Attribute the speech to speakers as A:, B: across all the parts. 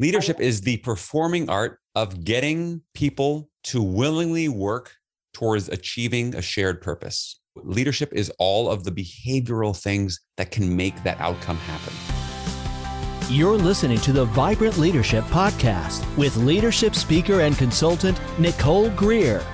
A: Leadership is the performing art of getting people to willingly work towards achieving a shared purpose. Leadership is all of the behavioral things that can make that outcome happen.
B: You're listening to the Vibrant Leadership Podcast with leadership speaker and consultant Nicole Greer.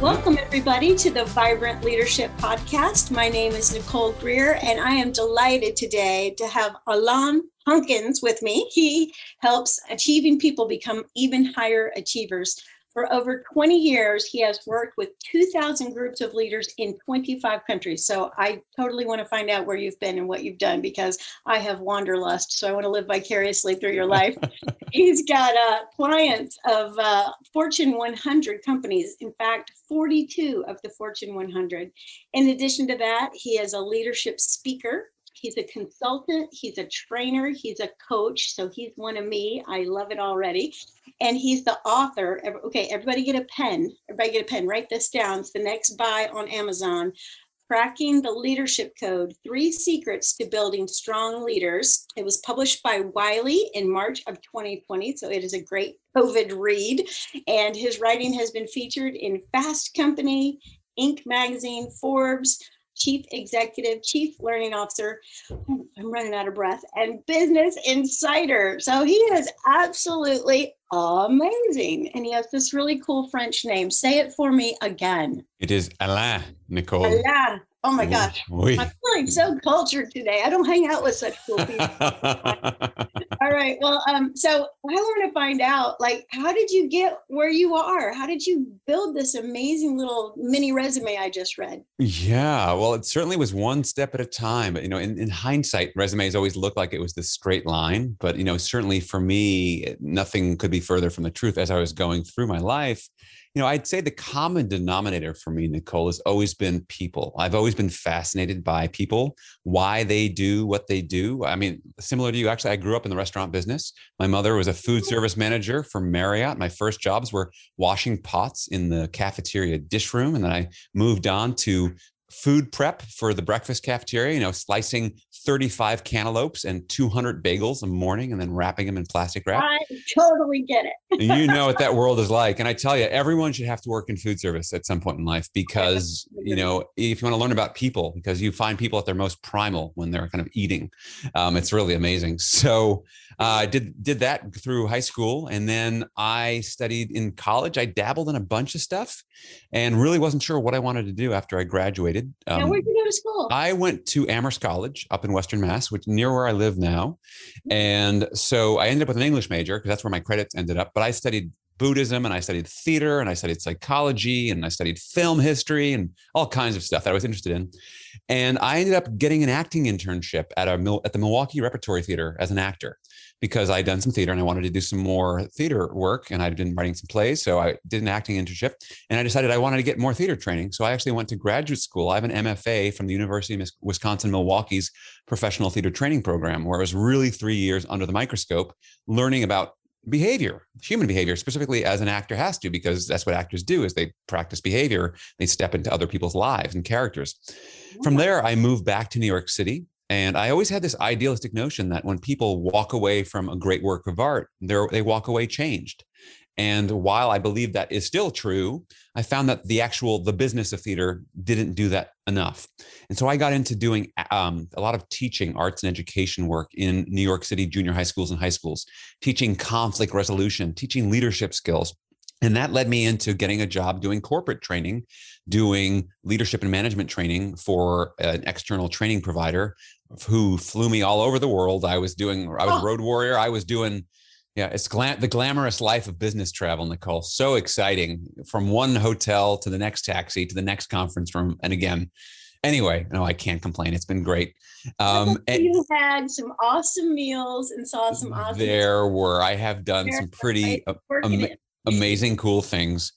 C: Welcome, everybody, to the Vibrant Leadership Podcast. My name is Nicole Greer, and I am delighted today to have Alain Hunkins with me. He helps achieving people become even higher achievers. For over 20 years, he has worked with 2,000 groups of leaders in 25 countries. So I totally want to find out where you've been and what you've done because I have wanderlust. So I want to live vicariously through your life. He's got uh, clients of uh, Fortune 100 companies. In fact, 42 of the Fortune 100. In addition to that, he is a leadership speaker He's a consultant, he's a trainer, he's a coach. So he's one of me. I love it already. And he's the author. Okay, everybody get a pen. Everybody get a pen. Write this down. It's the next buy on Amazon. Cracking the Leadership Code Three Secrets to Building Strong Leaders. It was published by Wiley in March of 2020. So it is a great COVID read. And his writing has been featured in Fast Company, Inc. Magazine, Forbes, Chief Executive, Chief Learning Officer. I'm running out of breath, and Business Insider. So he is absolutely amazing. And he has this really cool French name. Say it for me again.
A: It is Alain, Nicole.
C: Alain. Oh my gosh. Oui. I'm feeling so cultured today. I don't hang out with such cool people. All right. Well, um, so I want to find out like how did you get where you are? How did you build this amazing little mini resume I just read?
A: Yeah, well, it certainly was one step at a time. But you know, in, in hindsight, resumes always look like it was this straight line. But you know, certainly for me, nothing could be further from the truth as I was going through my life you know, I'd say the common denominator for me, Nicole, has always been people. I've always been fascinated by people, why they do what they do. I mean, similar to you, actually, I grew up in the restaurant business. My mother was a food service manager for Marriott. My first jobs were washing pots in the cafeteria dish room. And then I moved on to food prep for the breakfast cafeteria, you know, slicing 35 cantaloupes and 200 bagels a morning and then wrapping them in plastic wrap.
C: I totally get it.
A: you know what that world is like. And I tell you, everyone should have to work in food service at some point in life because, you know, if you want to learn about people, because you find people at their most primal when they're kind of eating. Um, it's really amazing. So uh, I did, did that through high school. And then I studied in college. I dabbled in a bunch of stuff and really wasn't sure what I wanted to do after I graduated.
C: Um, now, where'd you go to school?
A: I went to Amherst College up in Western Mass, which near where I live now. And so I ended up with an English major because that's where my credits ended up. But I studied Buddhism and I studied theater and I studied psychology and I studied film history and all kinds of stuff that I was interested in. And I ended up getting an acting internship at a at the Milwaukee Repertory Theater as an actor because I'd done some theater and I wanted to do some more theater work and I'd been writing some plays. So I did an acting internship and I decided I wanted to get more theater training. So I actually went to graduate school. I have an MFA from the University of Wisconsin Milwaukee's professional theater training program, where I was really three years under the microscope learning about behavior human behavior specifically as an actor has to because that's what actors do is they practice behavior they step into other people's lives and characters from there i moved back to new york city and I always had this idealistic notion that when people walk away from a great work of art, they walk away changed. And while I believe that is still true, I found that the actual the business of theater didn't do that enough. And so I got into doing um, a lot of teaching arts and education work in New York City junior high schools and high schools, teaching conflict resolution, teaching leadership skills, and that led me into getting a job doing corporate training, doing leadership and management training for an external training provider who flew me all over the world. I was doing, I was a oh. road warrior. I was doing, yeah, it's glam- the glamorous life of business travel, Nicole. So exciting from one hotel to the next taxi to the next conference room. And again, anyway, no, I can't complain. It's been great.
C: Um, you had some awesome meals and saw some awesome.
A: There were. I have done some pretty am- amazing, cool things.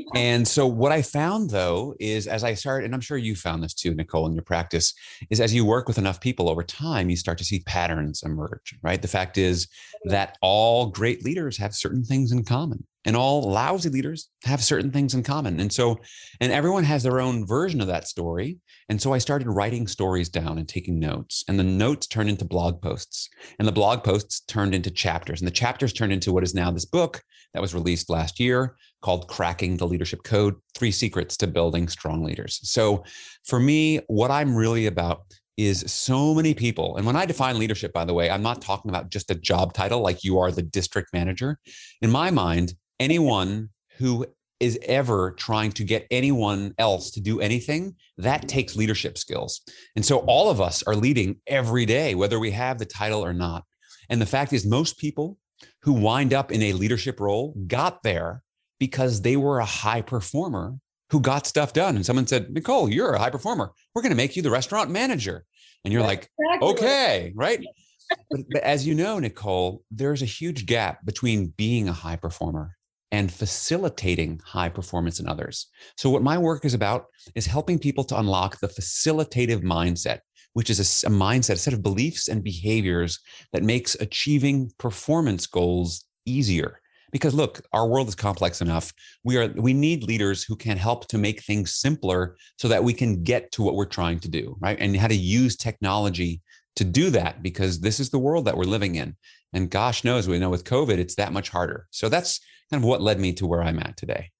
A: And so what I found though is as I started, and I'm sure you found this too, Nicole, in your practice, is as you work with enough people over time, you start to see patterns emerge, right? The fact is mm-hmm. that all great leaders have certain things in common. And all lousy leaders have certain things in common. And so, and everyone has their own version of that story. And so I started writing stories down and taking notes. And the notes turned into blog posts. And the blog posts turned into chapters. And the chapters turned into what is now this book that was released last year called Cracking the Leadership Code Three Secrets to Building Strong Leaders. So for me, what I'm really about is so many people. And when I define leadership, by the way, I'm not talking about just a job title like you are the district manager. In my mind, anyone who is ever trying to get anyone else to do anything, that takes leadership skills. And so mm-hmm. all of us are leading every day, whether we have the title or not. And the fact is, most people who wind up in a leadership role got there because they were a high performer who got stuff done. And someone said, Nicole, you're a high performer. We're going to make you the restaurant manager. And you're That's like, exactly okay, right? but, but as you know, Nicole, there's a huge gap between being a high performer and facilitating high performance in others. So, what my work is about is helping people to unlock the facilitative mindset, which is a, a, mindset, a set of beliefs and behaviors that makes achieving performance goals easier. Because look our world is complex enough. We are we need leaders who can help to make things simpler so that we can get to what we're trying to do right? And how to use technology to do that because this is the world that we're living in and gosh knows we know with covid it's that much harder so that's kind of what led me to where i'm at today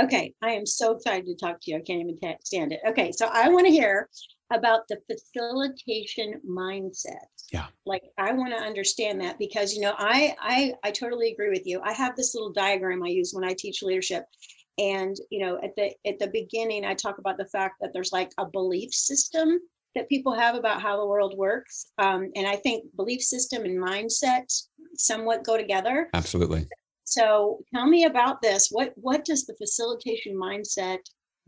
C: okay i am so excited to talk to you i can't even stand it okay so i want to hear about the facilitation mindset.
A: Yeah.
C: Like I want to understand that because you know I I I totally agree with you. I have this little diagram I use when I teach leadership and you know at the at the beginning I talk about the fact that there's like a belief system that people have about how the world works um, and I think belief system and mindset somewhat go together.
A: Absolutely.
C: So tell me about this. What what does the facilitation mindset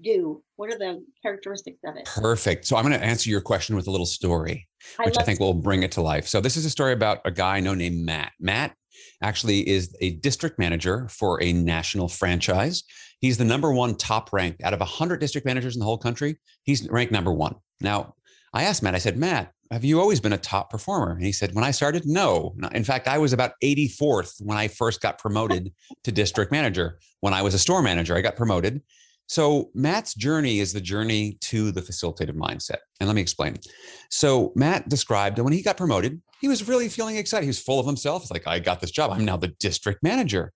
C: do? What are the characteristics of it?
A: Perfect. So I'm going to answer your question with a little story, which I, I think will bring it to life. So this is a story about a guy I know named Matt. Matt actually is a district manager for a national franchise. He's the number one top ranked out of 100 district managers in the whole country. He's ranked number one. Now, I asked Matt, I said, Matt, have you always been a top performer? And he said, when I started, no. In fact, I was about 84th when I first got promoted to district manager. When I was a store manager, I got promoted. So, Matt's journey is the journey to the facilitative mindset. And let me explain. So, Matt described that when he got promoted, he was really feeling excited. He was full of himself. It's like, I got this job. I'm now the district manager.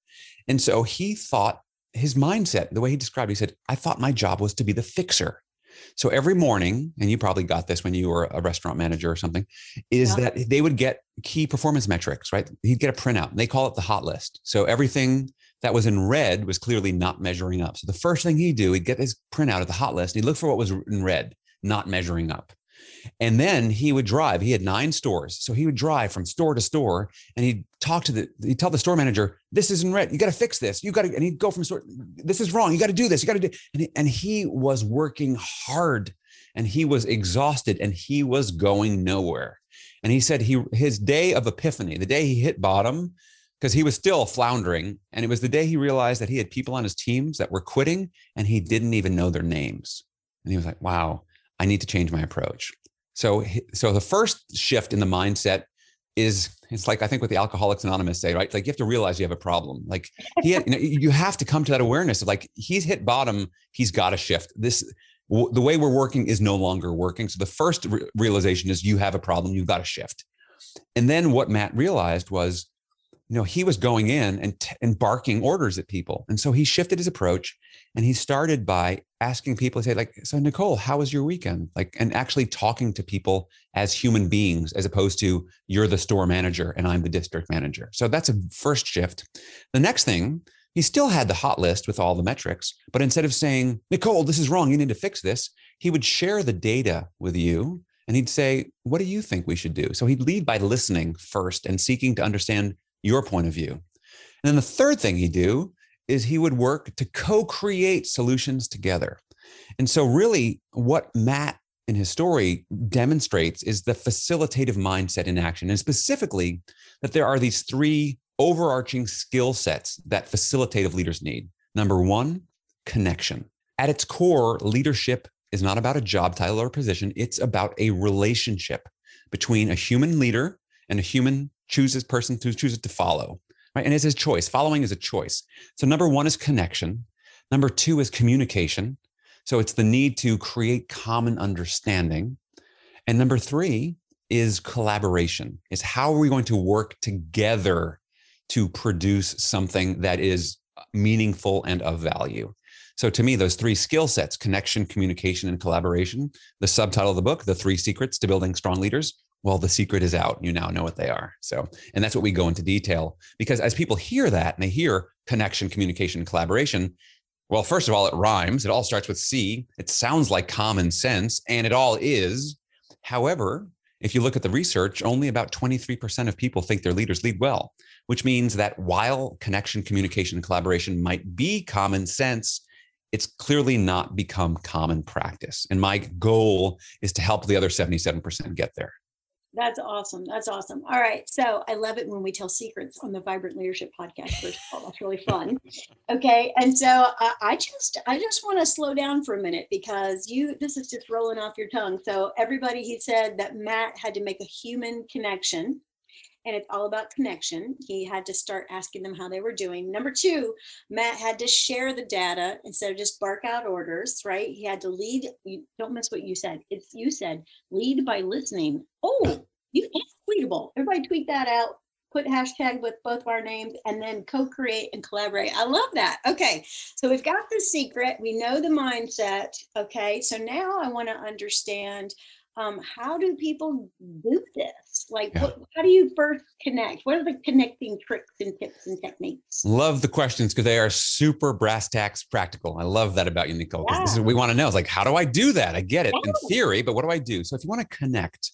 A: And so he thought his mindset, the way he described, it, he said, I thought my job was to be the fixer. So every morning, and you probably got this when you were a restaurant manager or something, is yeah. that they would get key performance metrics, right? He'd get a printout. and They call it the hot list. So everything that was in red was clearly not measuring up. So the first thing he'd do, he'd get his printout of the hot list and he'd look for what was in red, not measuring up. And then he would drive. He had nine stores. So he would drive from store to store and he'd talk to the, he'd tell the store manager, this isn't right. You got to fix this. You got to, and he'd go from store, this is wrong. You got to do this. You got to do, and he, and he was working hard and he was exhausted and he was going nowhere. And he said he, his day of epiphany, the day he hit bottom, because he was still floundering. And it was the day he realized that he had people on his teams that were quitting and he didn't even know their names. And he was like, wow, I need to change my approach. So, so the first shift in the mindset is it's like I think what the Alcoholics Anonymous say, right? Like you have to realize you have a problem. Like he, had, you, know, you have to come to that awareness of like he's hit bottom. He's got to shift. This the way we're working is no longer working. So the first re- realization is you have a problem. You've got to shift. And then what Matt realized was you know, he was going in and, t- barking orders at people. And so he shifted his approach and he started by asking people, to say, like, so Nicole, how was your weekend? Like, and actually talking to people as human beings, as opposed to you're the store manager and I'm the district manager. So that's a first shift. The next thing, he still had the hot list with all the metrics, but instead of saying, Nicole, this is wrong, you need to fix this, he would share the data with you and he'd say, What do you think we should do? So he'd lead by listening first and seeking to understand your point of view. And then the third thing he'd do is he would work to co create solutions together. And so, really, what Matt in his story demonstrates is the facilitative mindset in action, and specifically that there are these three overarching skill sets that facilitative leaders need. Number one, connection. At its core, leadership is not about a job title or position, it's about a relationship between a human leader and a human chooses person who chooses to follow. right? And it's a choice. Following is a choice. So number one is connection. Number two is communication. So it's the need to create common understanding. And number three is collaboration. Is how are we going to work together to produce something that is meaningful and of value? So to me, those three skill sets, connection, communication, and collaboration, the subtitle of the book, The Three Secrets to Building Strong Leaders, well, the secret is out. You now know what they are. So, and that's what we go into detail because as people hear that and they hear connection, communication, collaboration, well, first of all, it rhymes. It all starts with C. It sounds like common sense, and it all is. However, if you look at the research, only about 23% of people think their leaders lead well, which means that while connection, communication, and collaboration might be common sense, it's clearly not become common practice. And my goal is to help the other 77% get there.
C: That's awesome. That's awesome. All right. So I love it when we tell secrets on the Vibrant Leadership podcast. First of all, that's really fun. Okay. And so uh, I just, I just want to slow down for a minute because you, this is just rolling off your tongue. So everybody, he said that Matt had to make a human connection and it's all about connection. He had to start asking them how they were doing. Number two, Matt had to share the data instead of just bark out orders, right? He had to lead. You don't miss what you said. It's you said lead by listening. Oh, you it's tweetable. Everybody tweet that out. Put hashtag with both of our names and then co-create and collaborate. I love that. Okay. So we've got the secret. We know the mindset. Okay. So now I want to understand um, how do people do this? Like, yeah. what, how do you first connect? What are the connecting tricks and tips and techniques?
A: Love the questions because they are super brass tacks practical. I love that about you, Nicole. Yeah. This is what we want to know. It's like, how do I do that? I get it yeah. in theory, but what do I do? So if you want to connect,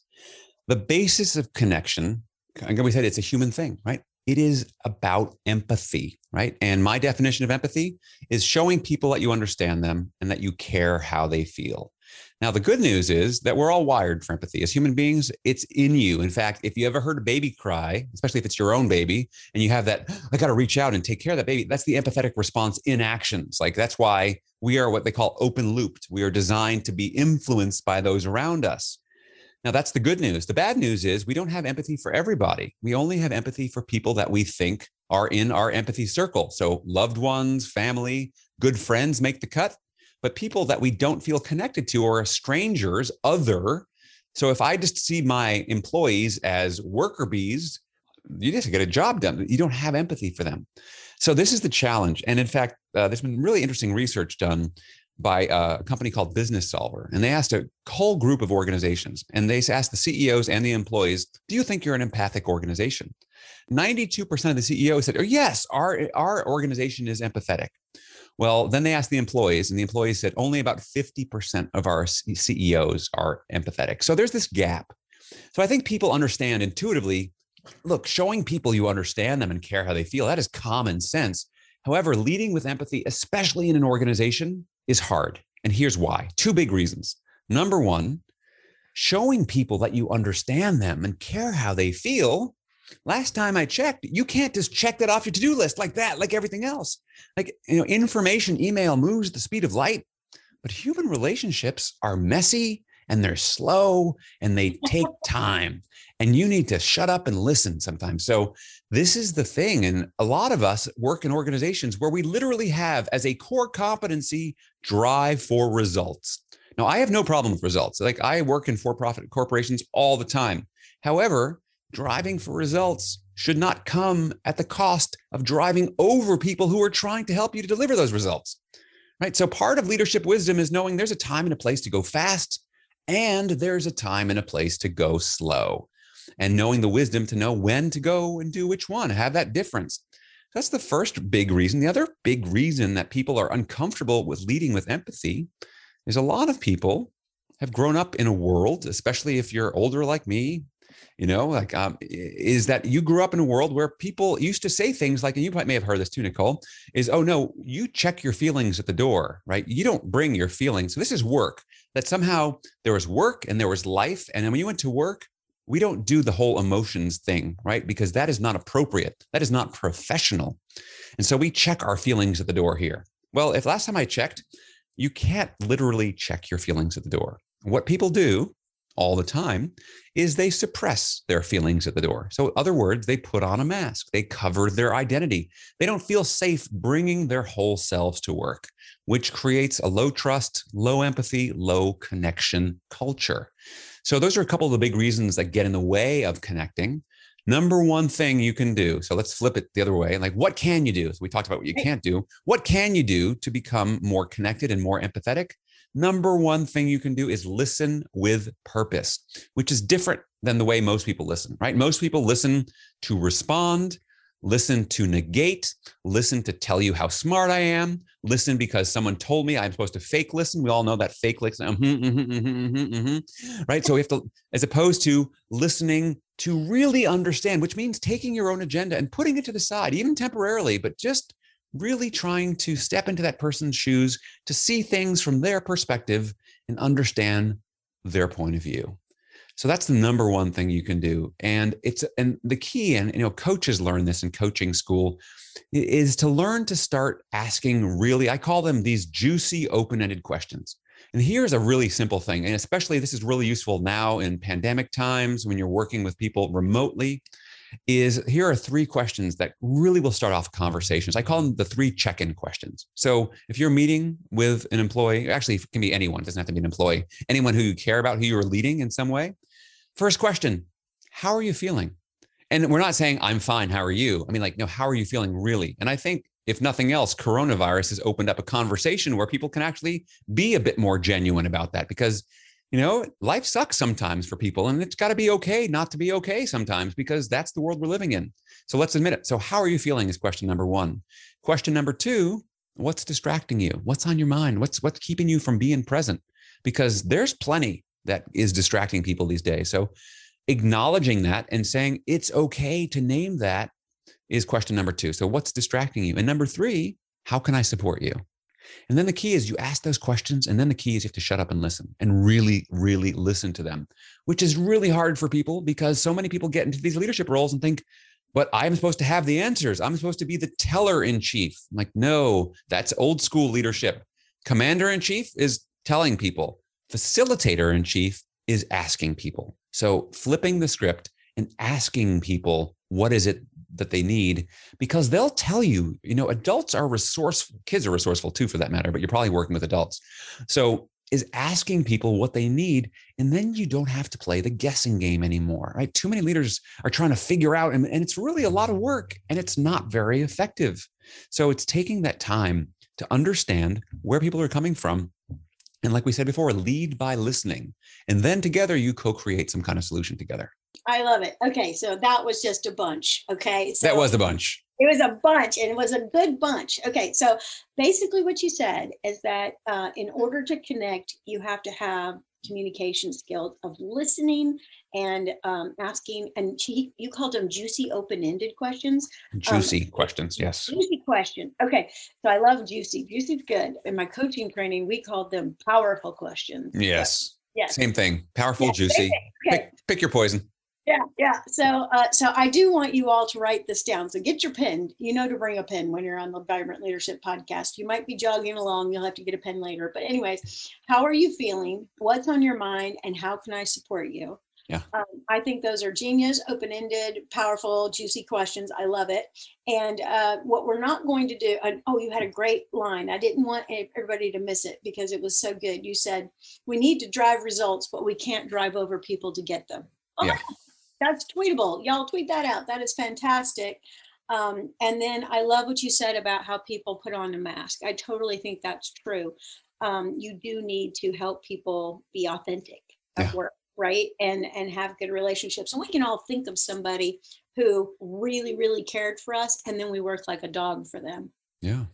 A: the basis of connection, again, we said it's a human thing, right? It is about empathy, right? And my definition of empathy is showing people that you understand them and that you care how they feel. Now, the good news is that we're all wired for empathy. As human beings, it's in you. In fact, if you ever heard a baby cry, especially if it's your own baby, and you have that, I got to reach out and take care of that baby, that's the empathetic response in actions. Like that's why we are what they call open looped. We are designed to be influenced by those around us. Now, that's the good news. The bad news is we don't have empathy for everybody. We only have empathy for people that we think are in our empathy circle. So, loved ones, family, good friends make the cut but people that we don't feel connected to are strangers, other. So if I just see my employees as worker bees, you just get a job done. You don't have empathy for them. So this is the challenge. And in fact, uh, there's been really interesting research done by a company called Businessolver. And they asked a whole group of organizations and they asked the CEOs and the employees, do you think you're an empathic organization? 92% of the CEOs said, oh, yes, our, our organization is empathetic. Well, then they asked the employees, and the employees said only about 50% of our CEOs are empathetic. So there's this gap. So I think people understand intuitively look, showing people you understand them and care how they feel, that is common sense. However, leading with empathy, especially in an organization, is hard. And here's why two big reasons. Number one, showing people that you understand them and care how they feel Last time I checked, you can't just check that off your to-do list like that, like everything else. Like, you know, information email moves at the speed of light, but human relationships are messy and they're slow and they take time. And you need to shut up and listen sometimes. So, this is the thing. And a lot of us work in organizations where we literally have as a core competency drive for results. Now, I have no problem with results. Like, I work in for profit corporations all the time. However, driving for results should not come at the cost of driving over people who are trying to help you to deliver those results. Right? So part of leadership wisdom is knowing there's a time and a place to go fast and there's a time and a place to go slow. And knowing the wisdom to know when to go and do which one, have that difference. That's the first big reason. The other big reason that people are uncomfortable with leading with empathy is a lot of people have grown up in a world, especially if you're older like me, you know like um, is that you grew up in a world where people used to say things like and you might may have heard this too nicole is oh no you check your feelings at the door right? You don't bring your feelings. So this is work that somehow there was work and there was life and then when you went to work we don't do the whole emotions thing right? Because that is not appropriate. That is not professional. And so we check our feelings at the door here. Well if last time i checked you can't literally check your feelings at the door. What people do all the time is they suppress their feelings at the door. So, in other words, they put on a mask, they cover their identity. They don't feel safe bringing their whole selves to work, which creates a low trust, low empathy, low connection culture. So, those are a couple of the big reasons that get in the way of connecting. Number one thing you can do. So let's flip it the other way. Like, what can you do? So we talked about what you can't do. What can you do to become more connected and more empathetic? Number one thing you can do is listen with purpose, which is different than the way most people listen, right? Most people listen to respond, listen to negate, listen to tell you how smart I am, listen because someone told me I'm supposed to fake listen. We all know that fake listen, mm-hmm, mm-hmm, mm-hmm, right? So we have to, as opposed to listening to really understand, which means taking your own agenda and putting it to the side, even temporarily, but just really trying to step into that person's shoes to see things from their perspective and understand their point of view. So that's the number one thing you can do. And it's and the key, and you know, coaches learn this in coaching school, is to learn to start asking really, I call them these juicy open-ended questions. And here's a really simple thing, and especially this is really useful now in pandemic times when you're working with people remotely is here are three questions that really will start off conversations. I call them the three check in questions. So if you're meeting with an employee, actually, it can be anyone, it doesn't have to be an employee, anyone who you care about, who you're leading in some way. First question How are you feeling? And we're not saying, I'm fine. How are you? I mean, like, no, how are you feeling really? And I think if nothing else, coronavirus has opened up a conversation where people can actually be a bit more genuine about that because you know, life sucks sometimes for people, and it's got to be okay not to be okay sometimes because that's the world we're living in. So let's admit it. So, how are you feeling? Is question number one. Question number two What's distracting you? What's on your mind? What's what's keeping you from being present? Because there's plenty that is distracting people these days. So, acknowledging that and saying it's okay to name that is question number two. So, what's distracting you? And number three, how can I support you? And then the key is you ask those questions, and then the key is you have to shut up and listen and really, really listen to them, which is really hard for people because so many people get into these leadership roles and think, but I'm supposed to have the answers. I'm supposed to be the teller in chief. I'm like, no, that's old school leadership. Commander in chief is telling people, facilitator in chief is asking people. So flipping the script and asking people, what is it that they need because they'll tell you, you know, adults are resourceful, kids are resourceful too, for that matter, but you're probably working with adults. So is asking people what they need. And then you don't have to play the guessing game anymore, right? Too many leaders are trying to figure out, and, and it's really a lot of work and it's not very effective. So it's taking that time to understand where people are coming from. And like we said before, lead by listening. And then together you co create some kind of solution together.
C: I love it. Okay, so that was just a bunch. Okay,
A: so that was the bunch.
C: It was a bunch, and it was a good bunch. Okay, so basically, what you said is that uh, in order to connect, you have to have communication skills of listening and um, asking. And she, you called them juicy, open-ended questions.
A: Um, juicy um, questions, yes.
C: Juicy question. Okay, so I love juicy. Juicy's good. In my coaching training, we called them powerful questions.
A: Yes. Yes. Same thing. Powerful, juicy. Okay. Pick, pick your poison
C: yeah yeah. So uh, so i do want you all to write this down. So get your pen. You know to bring a pen when you're on the vibrant leadership podcast. You might be jogging along. You'll have to get a pen later. But anyways how are you feeling? What's on your mind? And how can i support you?
A: Yeah.
C: Um, i think those are genius open-ended powerful juicy questions. I love it. And uh, what we're not going to do and, oh you had a great line. I didn't want everybody to miss it because it was so good. You said we need to drive results but we can't drive over people to get them. Oh yeah that's tweetable. Y'all tweet that out. That is fantastic. Um, and then I love what you said about how people put on a mask. I totally think that's true. Um, you do need to help people be authentic at yeah. work, right? And and have good relationships. And we can all think of somebody who really, really cared for us, and then we worked like a dog for them.
A: Yeah.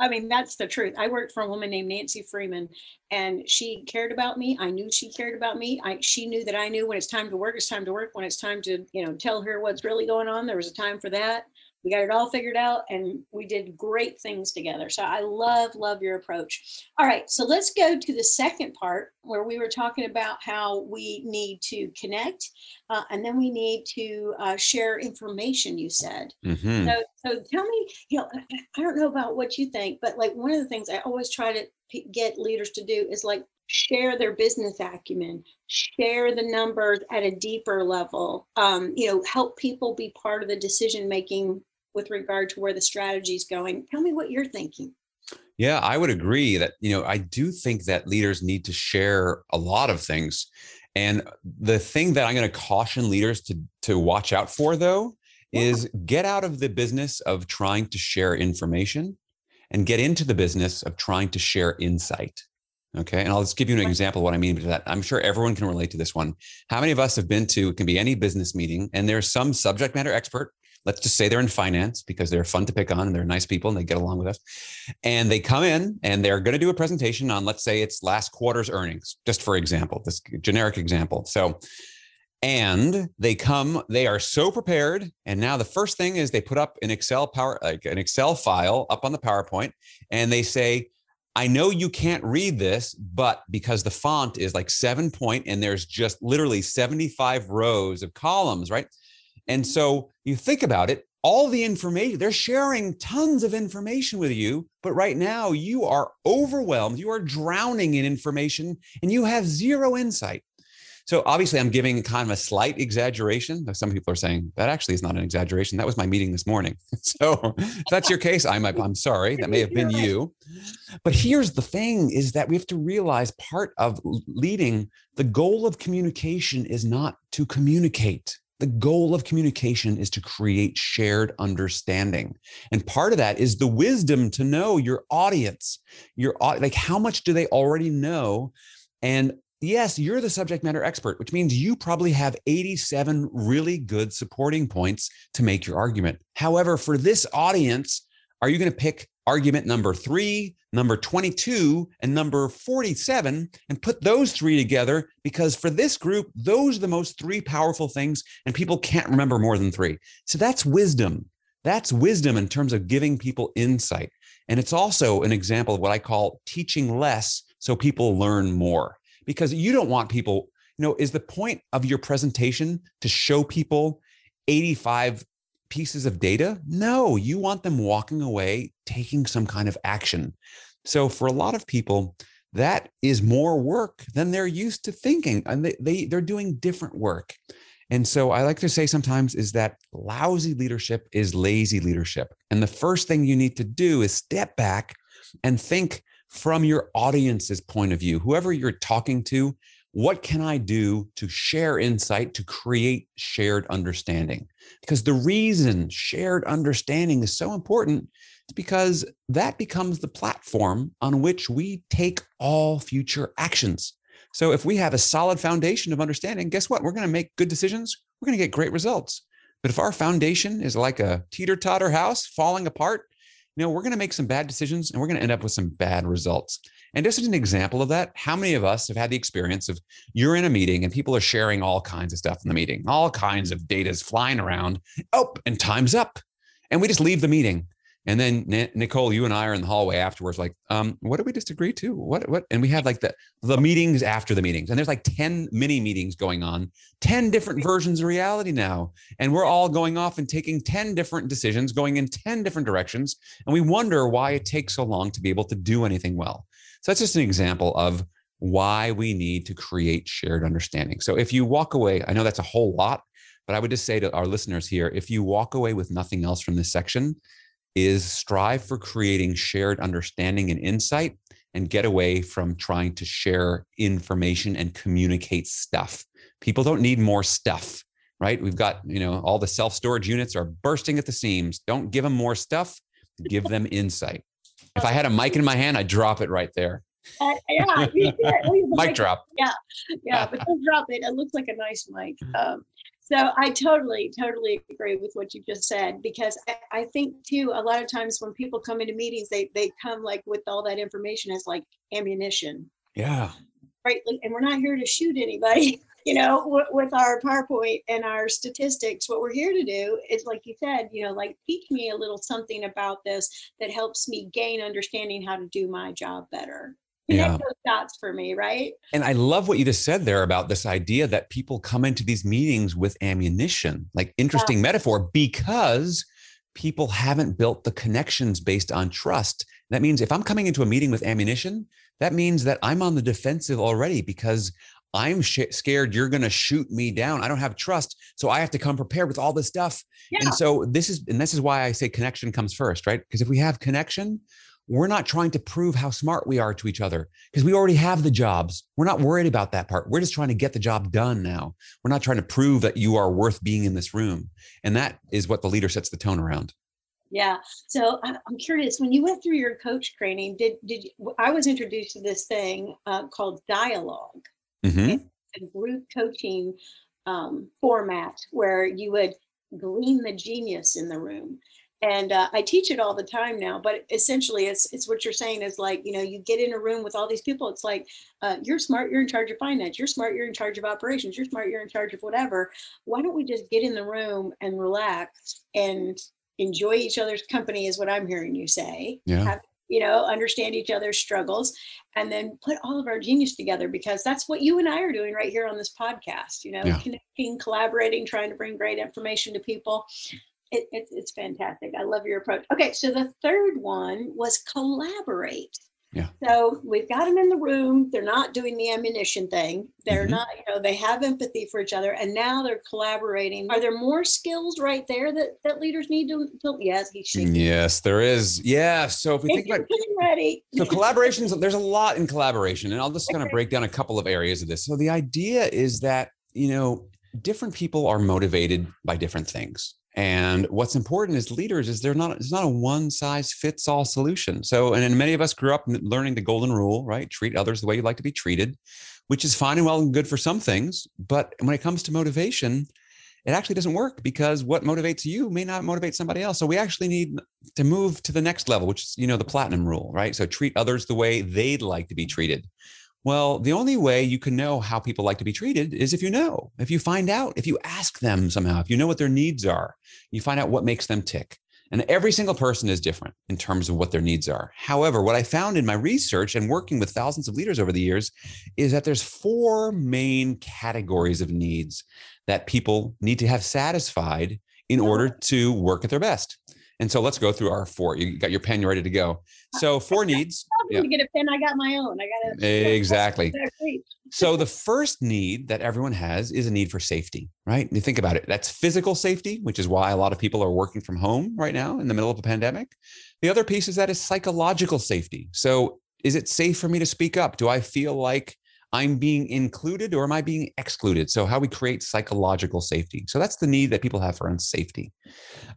C: I mean, that's the truth. I worked for a woman named Nancy Freeman, and she cared about me. I knew she cared about me. I she knew that I knew when it's time to work, it's time to work. When it's time to, you know, tell her what's really going on, there was a time for that we got it all figured out and we did great things together. So I love, love your approach. All right, so let's go to the second part where we were talking about how we need to connect uh, and then we need to uh, share information, you said. Mm-hmm. So, so tell me, you know, I don't know about what you think, but like one of the things I always try to get leaders to do is like share their business acumen, share the numbers at a deeper level, um, you know, help people be part of the decision making with regard to where the strategy is going. Tell me what you're thinking.
A: Yeah, I would agree that, you know, I do think that leaders need to share a lot of things. And the thing that I'm going to caution leaders to to watch out for though is get out of the business of trying to share information and get into the business of trying to share insight. Okay. And I'll just give you an example of what I mean by that. I'm sure everyone can relate to this one. How many of us have been to, it can be any business meeting, and there's some subject matter expert. Let's just say they're in finance because they're fun to pick on and they're nice people and they get along with us. And they come in and they're going to do a presentation on, let's say it's last quarter's earnings, just for example, this generic example. So and they come they are so prepared and now the first thing is they put up an excel power like an excel file up on the powerpoint and they say i know you can't read this but because the font is like seven point and there's just literally 75 rows of columns right and so you think about it all the information they're sharing tons of information with you but right now you are overwhelmed you are drowning in information and you have zero insight so obviously, I'm giving kind of a slight exaggeration. Some people are saying that actually is not an exaggeration. That was my meeting this morning. So if that's your case, I'm I'm sorry. That may have been you. But here's the thing: is that we have to realize part of leading. The goal of communication is not to communicate. The goal of communication is to create shared understanding. And part of that is the wisdom to know your audience, your like how much do they already know? And yes, you're the subject matter expert, which means you probably have 87 really good supporting points to make your argument. However, for this audience, are you going to pick argument number three, number 22, and number 47 and put those three together? Because for this group, those are the most three powerful things, and people can't remember more than three. So that's wisdom. That's wisdom in terms of giving people insight. And it's also an example of what I call teaching less so people learn more because you don't want people, you know, is the point of your presentation to show people 85 pieces of data? No, you want them walking away taking some kind of action. So for a lot of people, that is more work than they're used to thinking and they, they they're doing different work. And so I like to say sometimes is that lousy leadership is lazy leadership. And the first thing you need to do is step back and think from your audience's point of view, whoever you're talking to, what can I do to share insight to create shared understanding? Because the reason shared understanding is so important is because that becomes the platform on which we take all future actions. So if we have a solid foundation of understanding, guess what? We're going to make good decisions. We're going to get great results. But if our foundation is like a teeter totter house falling apart, you know, we're going to make some bad decisions and we're going to end up with some bad results. And just as an example of that, how many of us have had the experience of you're in a meeting and people are sharing all kinds of stuff in the meeting, all kinds of data is flying around. Oh, and time's up. And we just leave the meeting. And then Nicole, you and I are in the hallway afterwards, like, um, what did we disagree to? What, what? And we have like the the meetings after the meetings, and there's like 10 mini meetings going on, 10 different versions of reality now. And we're all going off and taking 10 different decisions, going in 10 different directions. And we wonder why it takes so long to be able to do anything well. So that's just an example of why we need to create shared understanding. So if you walk away, I know that's a whole lot, but I would just say to our listeners here, if you walk away with nothing else from this section, is strive for creating shared understanding and insight and get away from trying to share information and communicate stuff. People don't need more stuff, right? We've got, you know, all the self-storage units are bursting at the seams. Don't give them more stuff, give them insight. If I had a mic in my hand, I'd drop it right there.
C: Uh, yeah,
A: mic drop.
C: Yeah, yeah, but don't drop it. It looks like a nice mic. Um, so I totally, totally agree with what you just said because I, I, think too a lot of times when people come into meetings, they they come like with all that information as like ammunition.
A: Yeah.
C: Right, and we're not here to shoot anybody. You know, with, with our PowerPoint and our statistics, what we're here to do is, like you said, you know, like teach me a little something about this that helps me gain understanding how to do my job better yeah. those dots for me, right?
A: And I love what you just said there about this idea that people come into these meetings with ammunition, like interesting yeah. metaphor, because people haven't built the connections based on trust. That means if I'm coming into a meeting with ammunition, that means that I'm on the defensive already because I'm sh- scared you're going to shoot me down. I don't have trust, so I have to come prepared with all this stuff. Yeah. And so this is and this is why I say connection comes first, right? Because if we have connection, we're not trying to prove how smart we are to each other because we already have the jobs. We're not worried about that part. We're just trying to get the job done now. We're not trying to prove that you are worth being in this room. And that is what the leader sets the tone around.
C: Yeah. So I'm curious. When you went through your coach training, did did you, I was introduced to this thing uh, called dialogue, mm-hmm. a group coaching um, format where you would glean the genius in the room and uh, I teach it all the time now. But essentially, it's it's what you're saying is like you know you get in a room with all these people. It's like uh, you're smart, you're in charge of finance. You're smart, you're in charge of operations. You're smart, you're in charge of whatever. Why don't we just get in the room and relax and enjoy each other's company? Is what I'm hearing you say.
A: Yeah. Have,
C: you know, understand each other's struggles, and then put all of our genius together because that's what you and I are doing right here on this podcast. You know, yeah. connecting, collaborating, trying to bring great information to people it, it, it's fantastic. I love your approach. Okay, so the third one was collaborate.
A: Yeah.
C: So we've got them in the room. They're not doing the ammunition thing. They're mm-hmm. not, you know, they have empathy for each other and now they're collaborating. Are there more skills right there that, that leaders need to, to yes, he's shaking.
A: Yes, there is. Yeah. So if we think about getting
C: ready.
A: so collaborations, there's a lot in collaboration. And I'll just kind of break down a couple of areas of this. So the idea is that, you know, different people are motivated by different things. And what's important as leaders is they're not it's not a one size fits all solution. So, and, many of us grew up learning the golden rule, right? Treat others the way you like to be treated, which is fine and well and good for some things. But when it comes to motivation, it actually doesn't work because what motivates you may not motivate somebody else. So we actually need to move to the next level, which is, you know, the platinum rule, right? So treat others the way they'd like to be treated. Well, the only way you can know how people like to be treated is if you know, if you find out, if you ask them somehow, if you know what their needs are, you find out what makes them tick. And every single person is different in terms of what their needs are. However, what I found in my research and working with thousands of leaders over the years is that there's four main categories of needs that people need to have satisfied in oh. order to work at their best. And so let's go through our four. You got your pen, you're ready to go. So four needs.
C: Yeah. To get a pen, I got my own. I got
A: a exactly. so the first need that everyone has is a need for safety, right? You think about it. That's physical safety, which is why a lot of people are working from home right now in the middle of a pandemic. The other piece is that is psychological safety. So is it safe for me to speak up? Do I feel like I'm being included or am I being excluded? So, how we create psychological safety. So, that's the need that people have for safety.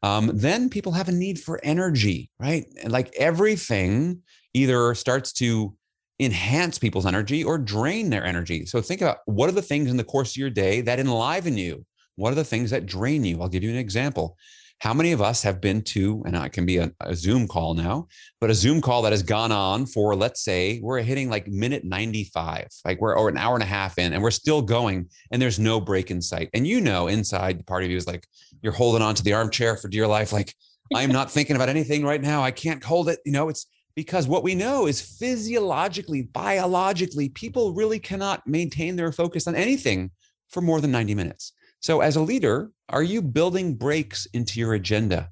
A: Um, then people have a need for energy, right? And like everything either starts to enhance people's energy or drain their energy. So, think about what are the things in the course of your day that enliven you? What are the things that drain you? I'll give you an example. How many of us have been to, and it can be a, a, Zoom call now, but a Zoom call that has gone on for, let's say, we're hitting like minute 95, like we're or an hour and a half in, and we're still going, and there's no break in sight. And you know, inside the part of you is like, you're holding on to the armchair for dear life. Like, I'm not thinking about anything right now. I can't hold it. You know, it's because what we know is physiologically, biologically, people really cannot maintain their focus on anything for more than 90 minutes. So, as a leader, are you building breaks into your agenda?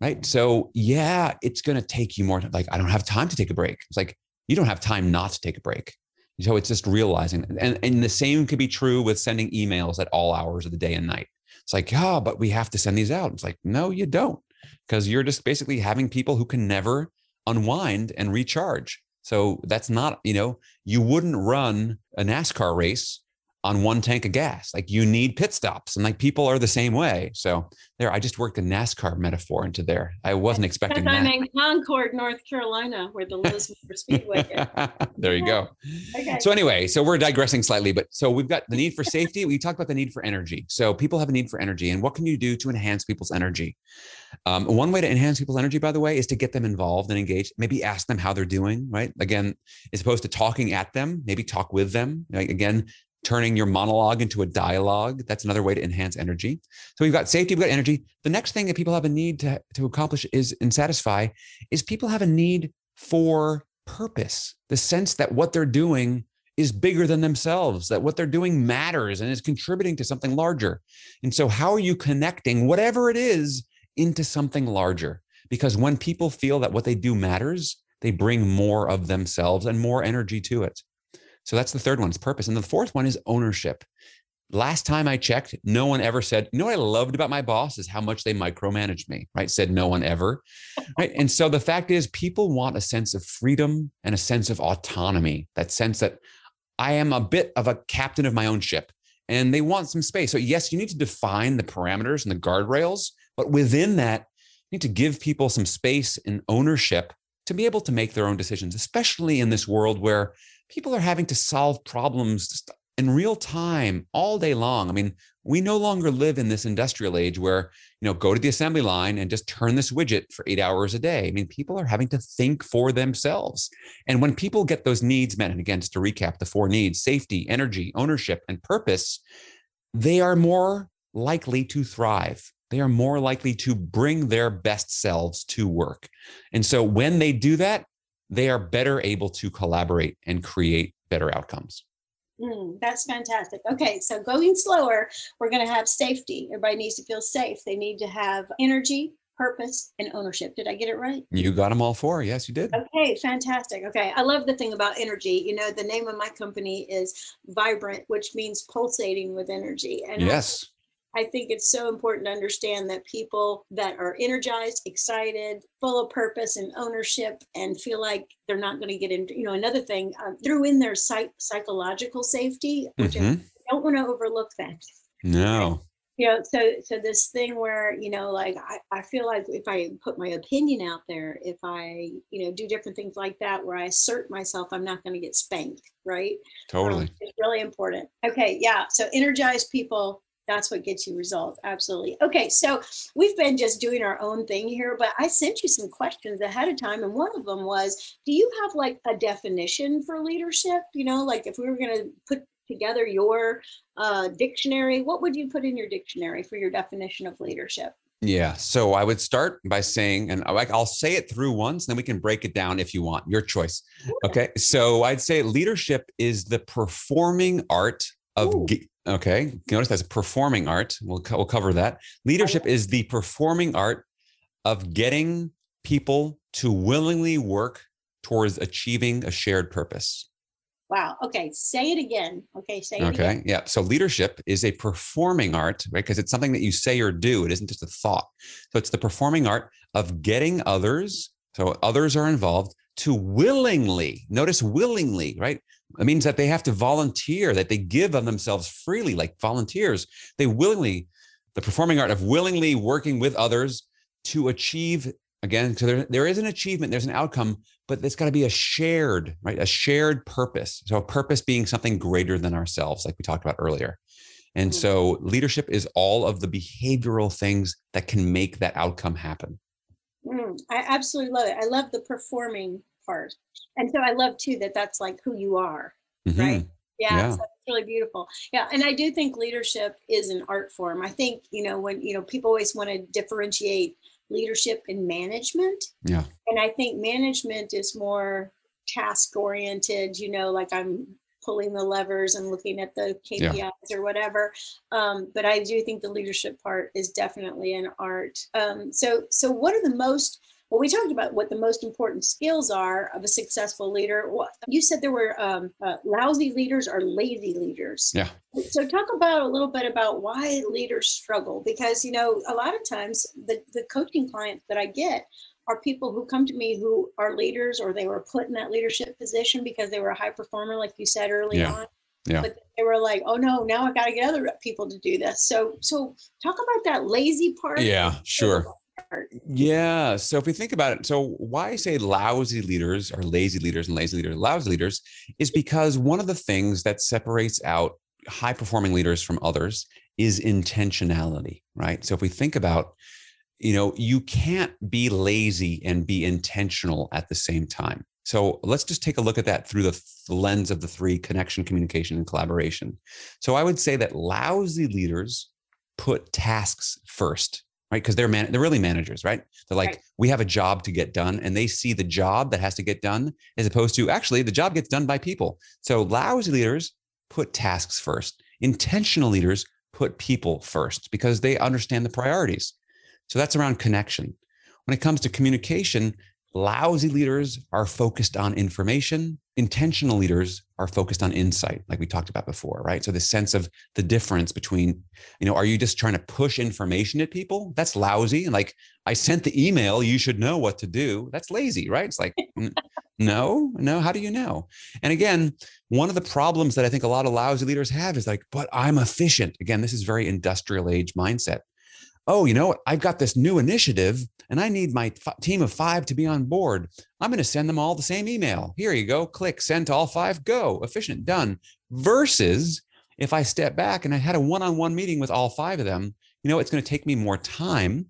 A: Right. So, yeah, it's going to take you more. Like, I don't have time to take a break. It's like, you don't have time not to take a break. So, it's just realizing. And, and the same could be true with sending emails at all hours of the day and night. It's like, yeah, oh, but we have to send these out. It's like, no, you don't, because you're just basically having people who can never unwind and recharge. So, that's not, you know, you wouldn't run a NASCAR race on one tank of gas. Like you need pit stops, and like people are the same way. So there, I just worked a NASCAR metaphor into there. I wasn't expecting
C: that.
A: I'm
C: in Concord, North Carolina, where the Lowe's Motor Speedway is.
A: there you go. Okay. So anyway, so we're digressing slightly, but so we've got the need for safety. we talked about the need for energy. So people have a need for energy, and what can you do to enhance people's energy? Um, one way to enhance people's energy, by the way, is to get them involved and engaged. Maybe ask them how they're doing. Right. Again, as opposed to talking at them, maybe talk with them. Like, again, turning your monologue into a dialogue. That's another way to enhance energy. So we've got safety, we've got energy. The next thing that people have a need to, to accomplish is and satisfy is people have a need for purpose, the sense that what they're doing is bigger than themselves, that what they're doing matters and is contributing to something larger. And so, how are you connecting whatever it is into something larger? Because when people feel that what they do matters, they bring more of themselves and more energy to it. So that's the third one, purpose. And the fourth one is ownership. Last time I checked, no one ever said, you know what I loved about my boss is how much they micromanaged me, right? Said no one ever. Right. And so the fact is, people want a sense of freedom and a sense of autonomy, that sense that I am a bit of a captain of my own ship and they want some space. So, yes, you need to define the parameters and the guardrails, but within that, you need to give people some space and ownership to be able to make their own decisions, especially in this world where people are having to solve problems in real time all day long. I mean, we no longer live in this industrial age where, you know, go to the assembly line and just turn this widget for eight hours a day. I mean, people are having to think for themselves. And when people get those needs met, and again, just to recap the four needs safety, energy, ownership, and purpose, they are more likely to thrive they are more likely to bring their best selves to work. And so when they do that, they are better able to collaborate and create better outcomes.
C: Mm, that's fantastic. Okay, so going slower, we're going to have safety. Everybody needs to feel safe. They need to have energy, purpose, and ownership. Did I get it right?
A: You got them all four. Yes, you did.
C: Okay, fantastic. Okay, I love the thing about energy. You know, the name of my company is Vibrant, which means pulsating with energy.
A: And yes.
C: I think it's so important to understand that people that are energized, excited, full of purpose and ownership, and feel like they're not going to get into, you know, another thing, uh, threw in their psych- psychological safety, which mm-hmm. I don't want to overlook that.
A: No.
C: You know, so so this thing where you know, like I, I feel like if I put my opinion out there, if I you know do different things like that, where I assert myself, I'm not going to get spanked, right?
A: Totally, um,
C: it's really important. Okay, yeah. So energize people, that's what gets you results absolutely okay so we've been just doing our own thing here but i sent you some questions ahead of time and one of them was do you have like a definition for leadership you know like if we were going to put together your uh, dictionary what would you put in your dictionary for your definition of leadership
A: yeah. So I would start by saying, and I'll say it through once, then we can break it down if you want, your choice. Okay. So I'd say leadership is the performing art of okay notice that's performing art. We'll, we'll cover that. Leadership is the performing art of getting people to willingly work towards achieving a shared purpose.
C: Wow okay say it again okay say it
A: okay
C: again.
A: yeah so leadership is a performing art right because it's something that you say or do it isn't just a thought. So it's the performing art of getting others so others are involved to willingly notice willingly right it means that they have to volunteer, that they give of themselves freely, like volunteers. They willingly, the performing art of willingly working with others to achieve, again, so there, there is an achievement, there's an outcome, but it's got to be a shared, right? A shared purpose. So a purpose being something greater than ourselves, like we talked about earlier. And mm-hmm. so leadership is all of the behavioral things that can make that outcome happen.
C: Mm, I absolutely love it. I love the performing part. And so I love too that that's like who you are, mm-hmm. right? Yeah, yeah. So it's really beautiful. Yeah, and I do think leadership is an art form. I think you know when you know people always want to differentiate leadership and management.
A: Yeah,
C: and I think management is more task oriented. You know, like I'm pulling the levers and looking at the KPIs yeah. or whatever. Um, but I do think the leadership part is definitely an art. Um, so, so what are the most well, we talked about what the most important skills are of a successful leader. You said there were um, uh, lousy leaders or lazy leaders.
A: Yeah.
C: So talk about a little bit about why leaders struggle because you know a lot of times the the coaching clients that I get are people who come to me who are leaders or they were put in that leadership position because they were a high performer, like you said early
A: yeah.
C: on.
A: Yeah.
C: But they were like, "Oh no, now I've got to get other people to do this." So, so talk about that lazy part.
A: Yeah, sure Yeah. So if we think about it, so why I say lousy leaders or lazy leaders and lazy leaders, lousy leaders is because one of the things that separates out high performing leaders from others is intentionality, right? So if we think about, you know, you can't be lazy and be intentional at the same time. So let's just take a look at that through the lens of the three connection, communication, and collaboration. So I would say that lousy leaders put tasks first right? Because they're man- they're really managers, right? They're like, right. we have a job to get done, and they see the job that has to get done as opposed to actually the job gets done by people. So lousy leaders put tasks first. Intentional leaders put people first because they understand the priorities. So that's around connection. When it comes to communication, Lousy leaders are focused on information. Intentional leaders are focused on insight, like we talked about before, right? So the sense of the difference between, you know, are you just trying to push information at people? That's lousy. And like, I sent the email, you should know what to do. That's lazy, right? It's like, no, no, how do you know? And again, one of the problems that I think a lot of lousy leaders have is like, but I'm efficient. Again, this is very industrial age mindset oh, you know what? I've got this new initiative and I need my f- team of five to be on board. I'm going to send them all the same email. Here you go. Click, send to all five, go, efficient, done. Versus if I step back and I had a one on one meeting with all five of them, you know, it's going to take me more time,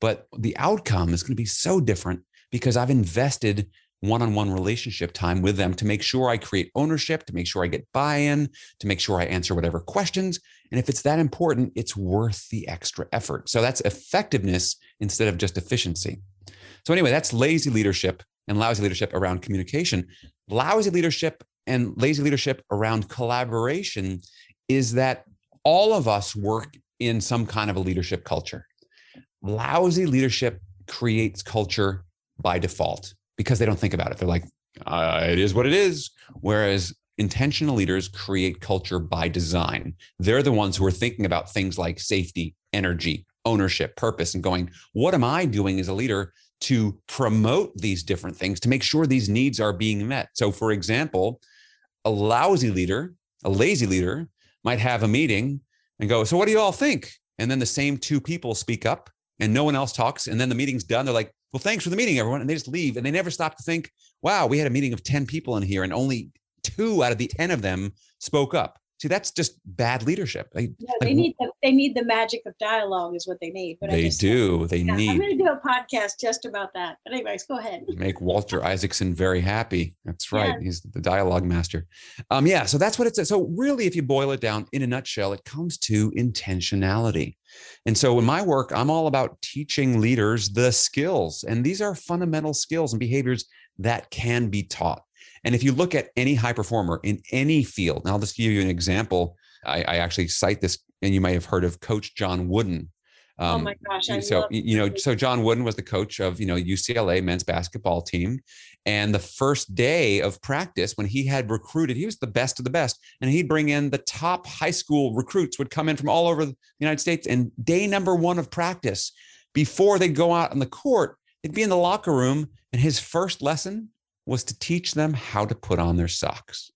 A: but the outcome is going to be so different because I've invested one-on-one relationship time with them to make sure I create ownership, to make sure I get buy-in, to make sure I answer whatever questions. And if it's that important, it's worth the extra effort. So that's effectiveness instead of just efficiency. So anyway, that's lazy leadership and lousy leadership around communication. Lousy leadership and lazy leadership around collaboration is that all of us work in some kind of a leadership culture. Lousy leadership creates culture by default because they don't think about it. They're like, uh, it is what it is. Whereas intentional leaders create culture by design. They're the ones who are thinking about things like safety, energy, ownership, purpose, and going, what am I doing as a leader to promote these different things to make sure these needs are being met? So, for example, a lousy leader, a lazy leader might have a meeting and go, So, what do you all think? And then the same two people speak up and no one else talks. And then the meeting's done. They're like, well, thanks for the meeting, everyone. And they just leave and they never stop to think, wow, we had a meeting of 10 people in here and only two out of the 10 of them spoke up. See, that's just bad leadership.
C: Like, yeah, they like, need the, they need the magic of dialogue is what they need.
A: But they do. They yeah, need.
C: I'm going to do a podcast just about that. But anyways, go ahead.
A: Make Walter Isaacson very happy. That's right. Yeah. He's the dialogue master. Um, yeah. So that's what it's. So really, if you boil it down in a nutshell, it comes to intentionality. And so in my work, I'm all about teaching leaders the skills, and these are fundamental skills and behaviors that can be taught. And if you look at any high performer in any field, and I'll just give you an example. I, I actually cite this, and you might have heard of Coach John Wooden.
C: Um, oh my gosh! I
A: so you know, so John Wooden was the coach of you know UCLA men's basketball team, and the first day of practice when he had recruited, he was the best of the best, and he'd bring in the top high school recruits would come in from all over the United States. And day number one of practice, before they go out on the court, they'd be in the locker room, and his first lesson was to teach them how to put on their socks.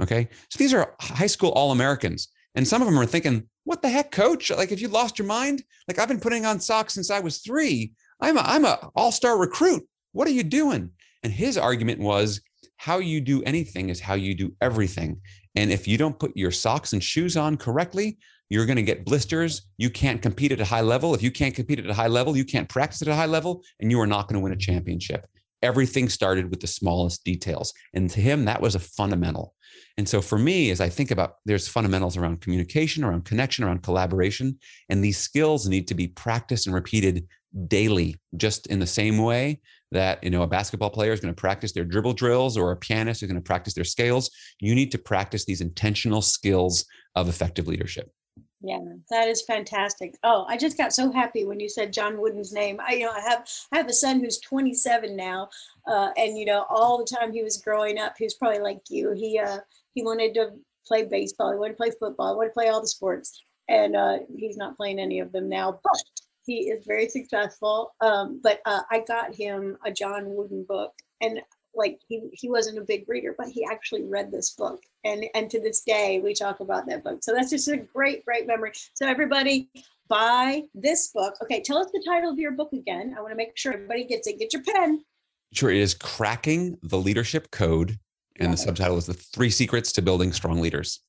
A: Okay. So these are high school All Americans. And some of them are thinking, what the heck, coach? Like, if you lost your mind, like I've been putting on socks since I was three. I'm a, I'm a all-star recruit. What are you doing? And his argument was how you do anything is how you do everything. And if you don't put your socks and shoes on correctly, you're going to get blisters. You can't compete at a high level. If you can't compete at a high level, you can't practice at a high level, and you are not going to win a championship everything started with the smallest details. And to him, that was a fundamental. And so for me, as I think about there's fundamentals around communication, around connection, around collaboration, and these skills need to be practiced and repeated daily, just in the same way that you know a basketball player is going to practice their dribble drills or a pianist is going to practice their scales. You need to practice these intentional skills of effective leadership.
C: Yeah, that is fantastic. Oh, I just got so happy when you said John Wooden's name. I, you know, I have I have a son who's 27 now, uh, and you know, all the time he was growing up, he was probably like you. He uh, he wanted to play baseball, he wanted to play football, he wanted to play all the sports, and uh, he's not playing any of them now. But he is very successful. Um, but uh, I got him a John Wooden book, and like he he wasn't a big reader, but he actually read this book, and and to this day we talk about that book. So that's just a great great memory. So everybody buy this book. Okay, tell us the title of your book again. I want to make sure everybody gets it. Get your pen.
A: Sure, it is cracking the leadership code, and the subtitle is the three secrets to building strong leaders.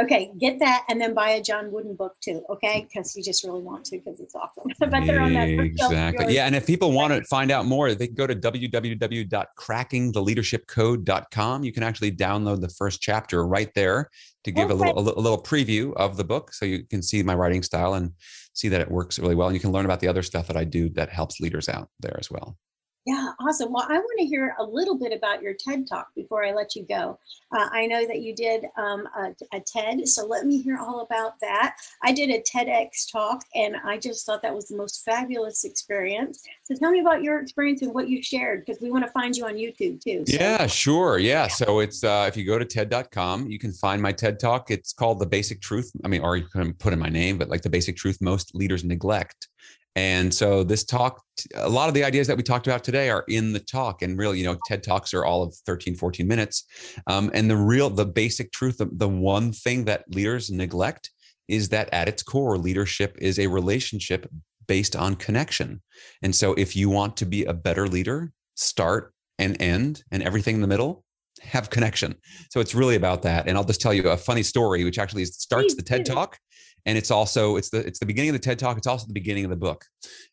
C: Okay, get that and then buy a John Wooden book too, okay? Because you just really want to because it's awesome. but they're on that.
A: Exactly. Yeah. And if people want to find out more, they can go to www.crackingtheleadershipcode.com. You can actually download the first chapter right there to give okay. a, little, a little preview of the book so you can see my writing style and see that it works really well. And you can learn about the other stuff that I do that helps leaders out there as well.
C: Yeah, awesome. Well, I want to hear a little bit about your TED talk before I let you go. Uh, I know that you did um, a, a, TED, so let me hear all about that. I did a TEDx talk, and I just thought that was the most fabulous experience. So tell me about your experience and what you shared, because we want to find you on YouTube too.
A: So. Yeah, sure. Yeah. So it's uh, if you go to TED.com, you can find my TED talk. It's called The Basic Truth. I mean, or you can put in my name, but like The Basic Truth Most Leaders Neglect. And so this talk, a lot of the ideas that we talked about today are in the talk. And really, you know, TED Talks are all of 13, 14 minutes. Um, and the real, the basic truth, the, the one thing that leaders neglect is that at its core, leadership is a relationship based on connection. And so if you want to be a better leader, start and end and everything in the middle have connection. So it's really about that. And I'll just tell you a funny story, which actually starts the TED Talk and it's also it's the it's the beginning of the ted talk it's also the beginning of the book.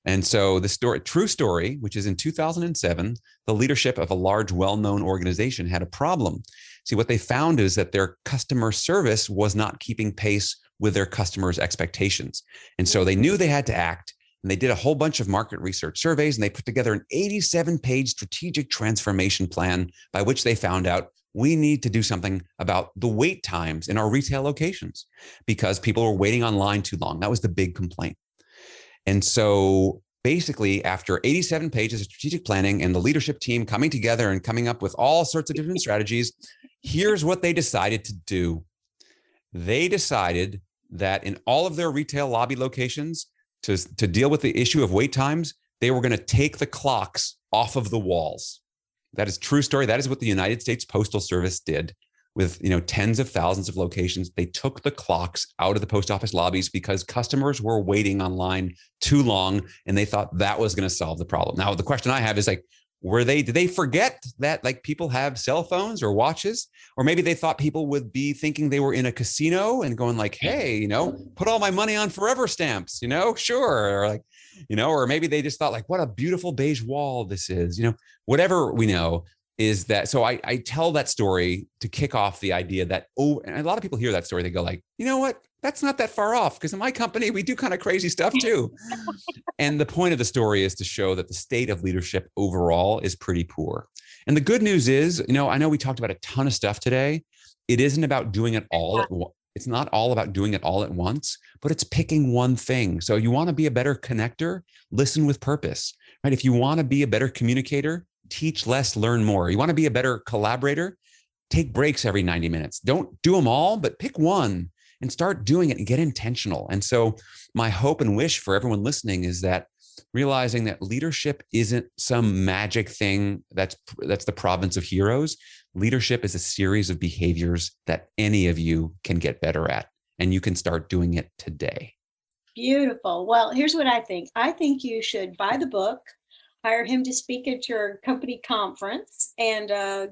A: And so the story true story which is in 2007 the leadership of a large well-known organization had a problem. See what they found is that their customer service was not keeping pace with their customers expectations. And so they knew they had to act and they did a whole bunch of market research surveys and they put together an 87 page strategic transformation plan by which they found out we need to do something about the wait times in our retail locations because people were waiting online too long. That was the big complaint. And so basically, after 87 pages of strategic planning and the leadership team coming together and coming up with all sorts of different strategies, here's what they decided to do. They decided that in all of their retail lobby locations, to, to deal with the issue of wait times, they were going to take the clocks off of the walls. That is true story. That is what the United States Postal Service did with you know tens of thousands of locations. They took the clocks out of the post office lobbies because customers were waiting online too long, and they thought that was going to solve the problem. Now the question I have is like, were they did they forget that like people have cell phones or watches? Or maybe they thought people would be thinking they were in a casino and going like hey you know put all my money on forever stamps you know sure or like you know or maybe they just thought like what a beautiful beige wall this is you know whatever we know is that so I, I tell that story to kick off the idea that oh and a lot of people hear that story they go like you know what? That's not that far off because in my company we do kind of crazy stuff too. And the point of the story is to show that the state of leadership overall is pretty poor. And the good news is you know i know we talked about a ton of stuff today. It isn't about doing it all at once it's not all about doing it all at once but it's picking one thing. So you want to be a better connector listen with purpose right? If you want to be a better communicator teach less learn more you want to be a better collaborator take breaks every 90 minutes don't do them all but pick one and start doing it and get intentional. And so, my hope and wish for everyone listening is that realizing that leadership isn't some magic thing that's that's the province of heroes. Leadership is a series of behaviors that any of you can get better at, and you can start doing it today.
C: Beautiful. Well, here's what I think. I think you should buy the book, hire him to speak at your company conference, and uh,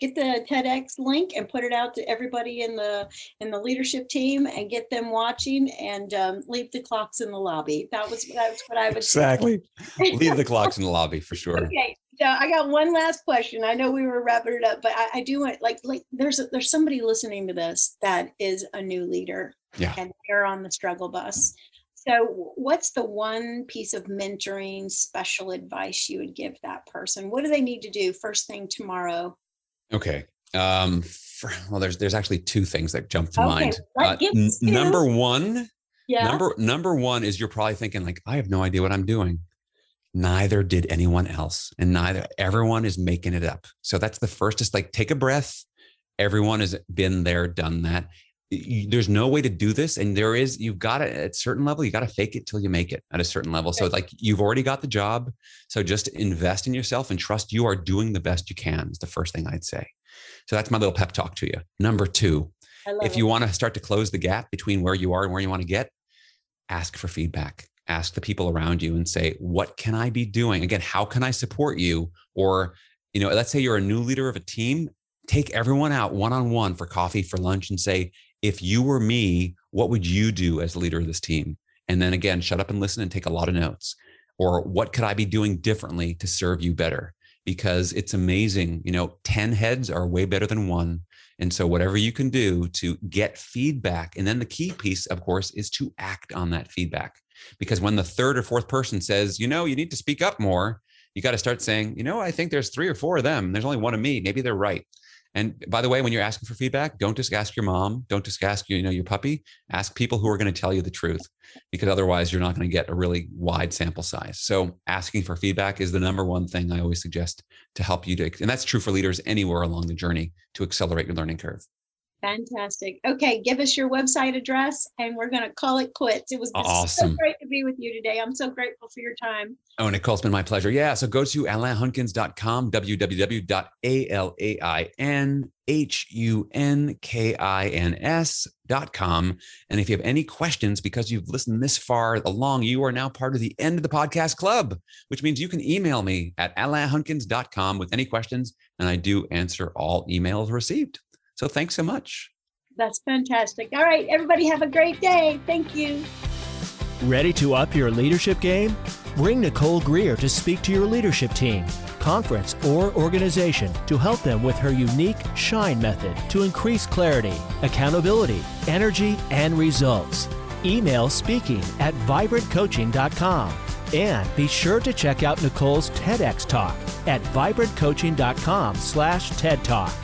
C: get the TEDx link and put it out to everybody in the in the leadership team and get them watching and um, leave the clocks in the lobby. That was that's what I would
A: exactly leave the clocks in the lobby for sure.
C: Okay, so I got one last question. I know we were wrapping it up, but I, I do want like like there's a, there's somebody listening to this that is a new leader,
A: yeah,
C: and they're on the struggle bus. So, what's the one piece of mentoring special advice you would give that person? What do they need to do first thing tomorrow
A: Okay. Um, for, well, there's there's actually two things that jump to okay. mind. Uh, n- number one, yeah. Number number one is you're probably thinking like, I have no idea what I'm doing. Neither did anyone else, and neither everyone is making it up. So that's the first. Just like take a breath. Everyone has been there, done that. There's no way to do this, and there is. You've got to at a certain level. You got to fake it till you make it at a certain level. So like you've already got the job. So just invest in yourself and trust you are doing the best you can. Is the first thing I'd say. So that's my little pep talk to you. Number two, if you want to start to close the gap between where you are and where you want to get, ask for feedback. Ask the people around you and say, what can I be doing? Again, how can I support you? Or, you know, let's say you're a new leader of a team, take everyone out one on one for coffee, for lunch, and say, if you were me, what would you do as leader of this team? And then again, shut up and listen and take a lot of notes. Or what could I be doing differently to serve you better? because it's amazing. You know, 10 heads are way better than one. And so, whatever you can do to get feedback. And then the key piece, of course, is to act on that feedback. Because when the third or fourth person says, you know, you need to speak up more, you got to start saying, you know, I think there's three or four of them. There's only one of me. Maybe they're right. And by the way, when you're asking for feedback, don't just ask your mom, don't just ask you know your puppy. Ask people who are going to tell you the truth, because otherwise you're not going to get a really wide sample size. So asking for feedback is the number one thing I always suggest to help you to, and that's true for leaders anywhere along the journey to accelerate your learning curve.
C: Fantastic. Okay, give us your website address and we're going to call it quits. It was
A: awesome.
C: so great to be with you today. I'm so grateful for your time.
A: Oh, Nicole, it's been my pleasure. Yeah. So go to alainhunkins.com, www.alainhunkins.com. And if you have any questions, because you've listened this far along, you are now part of the end of the podcast club, which means you can email me at alainhunkins.com with any questions. And I do answer all emails received. So thanks so much.
C: That's fantastic. All right, everybody have a great day. Thank you.
B: Ready to up your leadership game? Bring Nicole Greer to speak to your leadership team, conference, or organization to help them with her unique SHINE method to increase clarity, accountability, energy, and results. Email speaking at vibrantcoaching.com. And be sure to check out Nicole's TEDx talk at vibrantcoaching.com slash TED Talk.